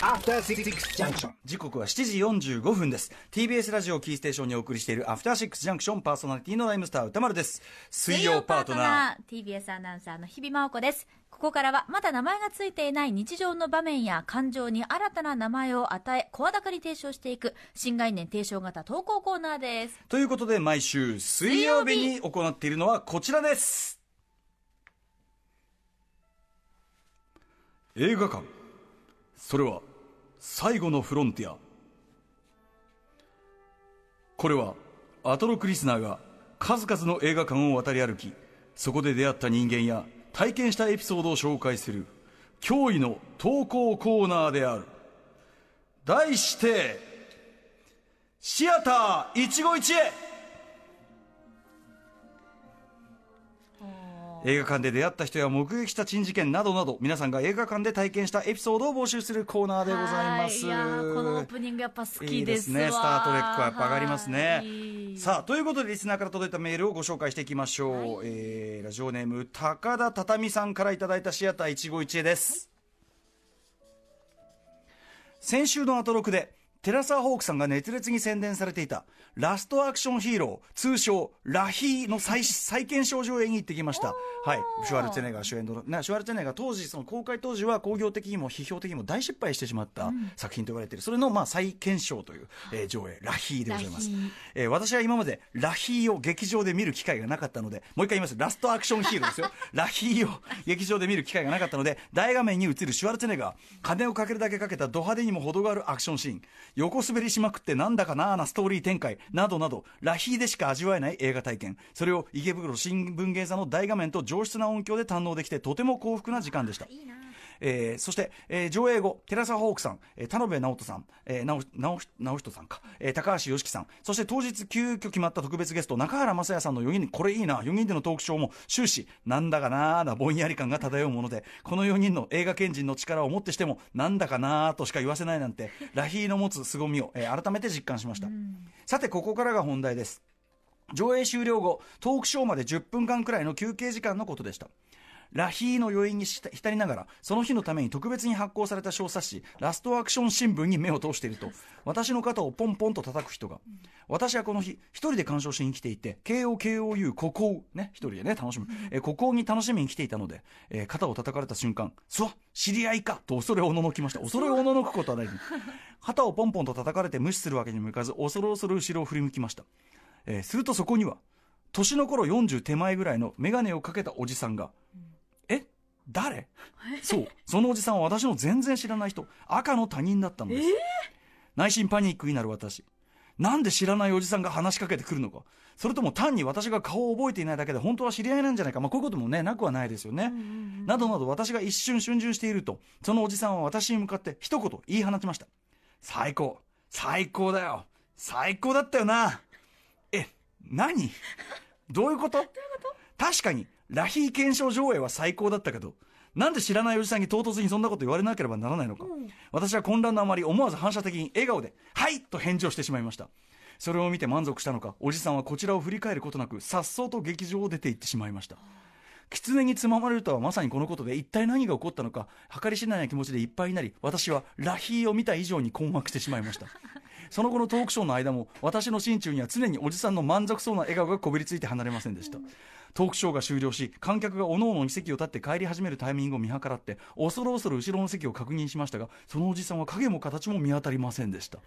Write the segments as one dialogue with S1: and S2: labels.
S1: After Six Junction.
S2: 時刻は7時45分です。TBS ラジオキーステーションにお送りしているアフターシックスジャンクションパーソナリティのライムスター歌丸です。水曜パートナー。
S3: TBS アナウンサーの日々真央子です。ここからはまだ名前がついていない日常の場面や感情に新たな名前を与え声高に提唱していく新概念提唱型投稿コーナーです。
S2: ということで毎週水曜日に行っているのはこちらです。映画館それは最後のフロンティア。これはアトロクリスナーが数々の映画館を渡り歩きそこで出会った人間や体験したエピソードを紹介する驚異の投稿コーナーである。題してシアター一期一会。映画館で出会った人や目撃した珍事件などなど皆さんが映画館で体験したエピソードを募集するコーナーでございます。
S3: はいいやーこのオープニングやっぱ好きです
S2: ね。スター・トレックはやっぱ上がりますね。
S3: はい。
S2: さあということでリスナーから届いたメールをご紹介していきましょう、えーラジオネーム高田畳さんからいただいたシアター一期一会です、先週のアトロクでテラサーホークさんが熱烈に宣伝されていたラストアクションヒーロー通称ラヒーの再再検証上映に行ってきました。はい。シュワルツェネッガー主演の、ね、シュワルツェネッガー当時その公開当時は興行的にも批評的にも大失敗してしまった作品と言われている。それのまあ再検証という、えー上映ラヒーでございます。えー私は今までラヒーを劇場で見る機会がなかったのでもう一回言います。ラストアクションヒーローですよ。ラヒーを劇場で見る機会がなかったので大画面に映るシュワルツェネッガー金をかけるだけかけたド派手にも程があるアクションシーン横滑りしまくってなんだかなーなストーリー展開などなどラヒーでしか味わえない映画体験。それを池袋新聞芸座の大画面と上質な音響で堪能できてとても幸福な時間でした。えーそして、えー上映後、テラサ・ホークさん、えー田辺直人さん、えー、直直直人さんか、えー高橋良樹さん、そして当日急遽決まった特別ゲスト、中原雅也さんの4人、これいいな、4人でのトークショーも終始、なんだかなーなぼんやり感が漂うもので、この4人の映画賢人の力をもってしても、なんだかなーとしか言わせないなんて、ラヒーの持つ凄みを、えー改めて実感しました。さて、ここからが本題です。上映終了後、トークショーまで10分間くらいの休憩時間のことでした。ラヒーの余韻に浸浸りながら、その日のために特別に発行された小冊子、ラストアクション新聞に目を通していると、私の肩をポンポンと叩く人が、私はこの日、一人で鑑賞しに来ていて、KOKOU、ここね、一人でね、楽しむ、えーここに楽しみに来ていたので、えー肩を叩かれた瞬間、すわ、知り合いかと恐れおののきました。恐れおののくことはない。肩をポンポンと叩かれて無視するわけにもいかず、恐る恐る後ろを振り向きました。えーするとそこには、年の頃40手前ぐらいの眼鏡をかけたおじさんが、え誰？そう、そのおじさんは私の全然知らない人、赤の他人だったのです。内心パニックになる私。なんで知らないおじさんが話しかけてくるのか。それとも単に私が顔を覚えていないだけで本当は知り合いなんじゃないか。まあこういうこともね、なくはないですよね。などなど私が一瞬逡巡していると、そのおじさんは私に向かって一言言い放ちました。最高。最高だよ。最高だったよな。え、何？どういうこと？確かに、ラヒー検証上映は最高だったけど、なんで知らないおじさんに唐突にそんなこと言われなければならないのか。私は混乱のあまり思わず反射的に笑顔で、はいと返事をしてしまいました。それを見て満足したのか、おじさんはこちらを振り返ることなく、さっそうと劇場を出て行ってしまいました。狐につままれるとはまさにこのことで一体何が起こったのか計り知れない気持ちでいっぱいになり私はラヒーを見た以上に困惑してしまいましたその後のトークショーの間も私の心中には常におじさんの満足そうな笑顔がこびりついて離れませんでしたトークショーが終了し観客がおのおのに席を立って帰り始めるタイミングを見計らって恐る恐る後ろの席を確認しましたがそのおじさんは影も形も見当たりませんでした。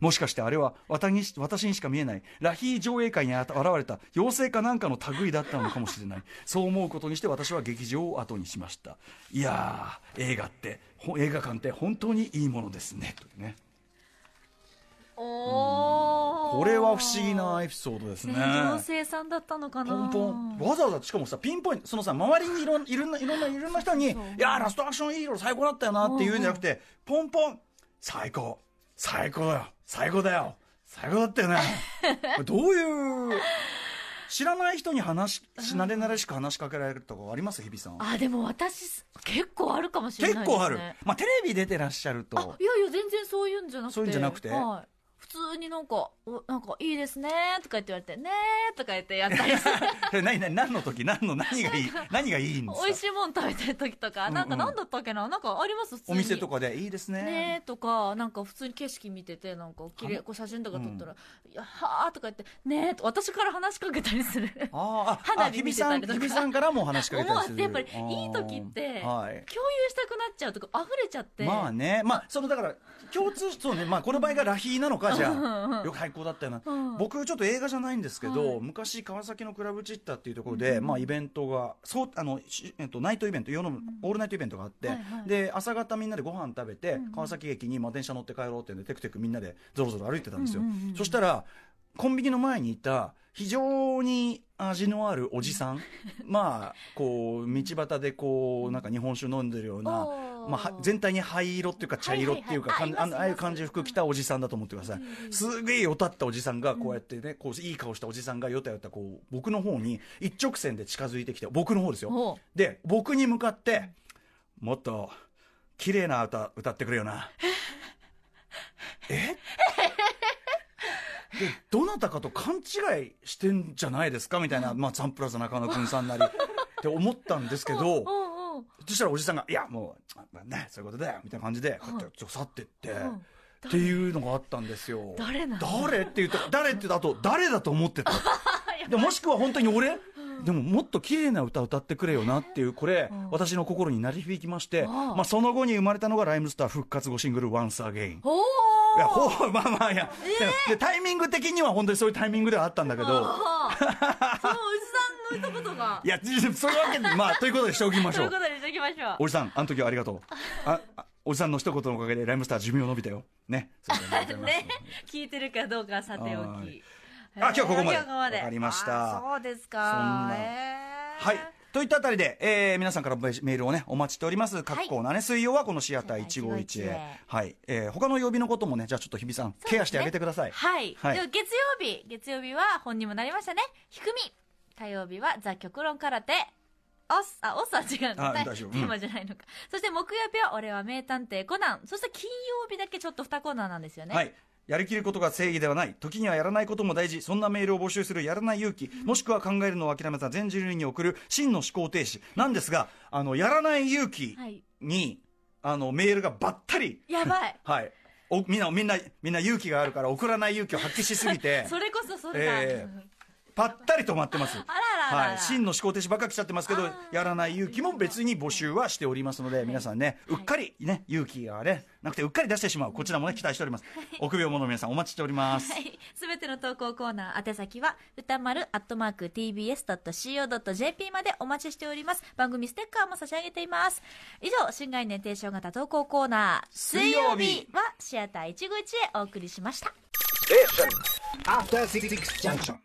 S2: もしかしてあれは私にしか見えないラヒー上映会に現れた妖精かなんかの類だったのかもしれない。そう思うことにして私は劇場を後にしました。いやー映画って映画館って本当にいいものですね。というね。これは不思議なエピソードですね。
S3: 妖精さんだったのかな。
S2: ポンポン。わざわざしかもさピンポイントそのさ周りにいろんいろんないろんないろんな人に「いやーラストアクションヒーロー最高だったよな」って言うんじゃなくてポンポン。最高。最高だよ。最高だよ。最高だったよね。どういう知らない人に話し慣れ慣れしく話しかけられるとかあります？日比さん。
S3: あでも私結構あるかもしれないです、ね、
S2: 結構あるまあテレビ出てらっしゃると
S3: いやいや全然そういうんじゃなくて
S2: そういうんじゃなくて
S3: はい普通になんか、おなんかいいですねとか言って言われて、ねとか言ってやったりする。
S2: え何何何の時？何の何がいい？何がいいんですか？
S3: 美味しいもん食べてる時とか、
S2: うん。
S3: なんかなんだったっけな？なんかあります？普通に。
S2: お店とかでいいですね。
S3: ねとか、なんか普通に景色見てて、なんか綺麗、こう写真とか撮ったら、いやはーとか言って、ねと私から話しかけたりする。
S2: あーあ
S3: 花火
S2: あ日比さん
S3: 見てたりとか。
S2: 日比さんからも話しかけたりする。
S3: 思わずやっぱりいい時って
S2: あーはい。
S3: 共有したくなっちゃうとか、溢れちゃって。
S2: まあね、まあ、そのだから、共通、そうね、まあ、この場合がラヒーなのか、じゃあ、よく最高だったよな、
S3: うん。
S2: 僕、ちょっと映画じゃないんですけど、
S3: はい。
S2: 昔、川崎のクラブチッタっていうところで、まあ、イベントが、そう、あの、しえっと、ナイトイベント、夜の、オールナイトイベントがあって、で、朝方みんなでご飯食べて、川崎駅に、まあ、電車乗って帰ろうってんで、テクテクみんなでゾロゾロ歩いてたんですよ。そしたら、コンビニの前にいた、非常に味のあるおじさん、まあ、こう、道端でこう、なんか日本酒飲んでるような、まあは、全体に灰色っていうか茶色っていうか、
S3: はいはいはい。あ
S2: あいう感じの服着たおじさんだと思ってください。すげえよたったおじさんが、こうやってね、こう、いい顔したおじさんがよたよた、こう、僕の方に一直線で近づいてきて、僕の方ですよ。で、僕に向かって、もっと、綺麗な歌、歌ってくれよな。え？で、どなたかと勘違いしてんじゃないですか？みたいな、まあ、ザンプラザ中野くんさんなり、って思ったんですけど、そしたらおじさんが、いや、もう、まあね、そういうことだよ、みたいな感じで、こうやって去ってって、
S3: うん。
S2: っていうのがあったんですよ。
S3: 誰なの
S2: 誰って言うと、誰って言うと、誰だと思ってた？でもしくは本当に俺、でももっと綺麗な歌歌ってくれよなっていう、これ、私の心に鳴り響きまして、まあその後に生まれたのがライムスター復活後シングル Once Again。
S3: お
S2: いや、
S3: ー。
S2: ほう、まあまあいや、でタイミング的には本当にそういうタイミングではあったんだけど、
S3: あーそのおじさんの一言が。
S2: いや、そういうわけで、まあ、ということでしておきましょ
S3: そういうう。ことにしておきましょう。
S2: おじさん、あの時はありがとう。あ、あおじさんの一言のおかげでライムスター寿命伸びたよ。ね。
S3: ね。聞いてるかどうかはさておき。
S2: はい。あ今日ここまで。
S3: ここまで。
S2: わかりました。
S3: あーそうですか。
S2: はい。といったあたりで、えー皆さんからメールをね、お待ちしております。各コーナーね、水曜はこのシアター151へ。はい。えー他の曜日のこともね、じゃあちょっと日比さん、ケアしてあげてください。
S3: はい、
S2: はい。
S3: 月曜日。月曜日は本にもなりましたね。ひくみ。火曜日はザ・極論空手。オスあオスは違うの。ね
S2: あ大丈夫。
S3: テーマじゃないのか、そして木曜日は俺は名探偵コナン。そして金曜日だけちょっと2コーナーなんですよね。
S2: はい。やりきることが正義ではない。時にはやらないことも大事。そんなメールを募集するやらない勇気。もしくは考えるのを諦めた全人類に送る真の思考停止。なんですが、あの、やらない勇気
S3: はい
S2: に、あの、メールがばったり。
S3: やばい
S2: はい。おみんな、みんな、みんな勇気があるから送らない勇気を発揮しすぎて、
S3: それこそそれだ、
S2: えぱったり止まってます。
S3: あらららら、
S2: はい、真の思考停止ばっか来ちゃってますけどやらない勇気も別に募集はしておりますので、皆さんねうっかりね勇気がねなくてうっかり出してしまうこちらもね期待しております臆病者の皆さんお待ちしております
S3: はい。すべての投稿コーナー、宛先は、歌丸アットマーク tbs.co.jp までお待ちしております。番組ステッカーも差し上げています。以上、新概念提唱型投稿コーナー、
S2: 水曜日
S3: はシアター151へお送りしました。
S1: After Six Junction.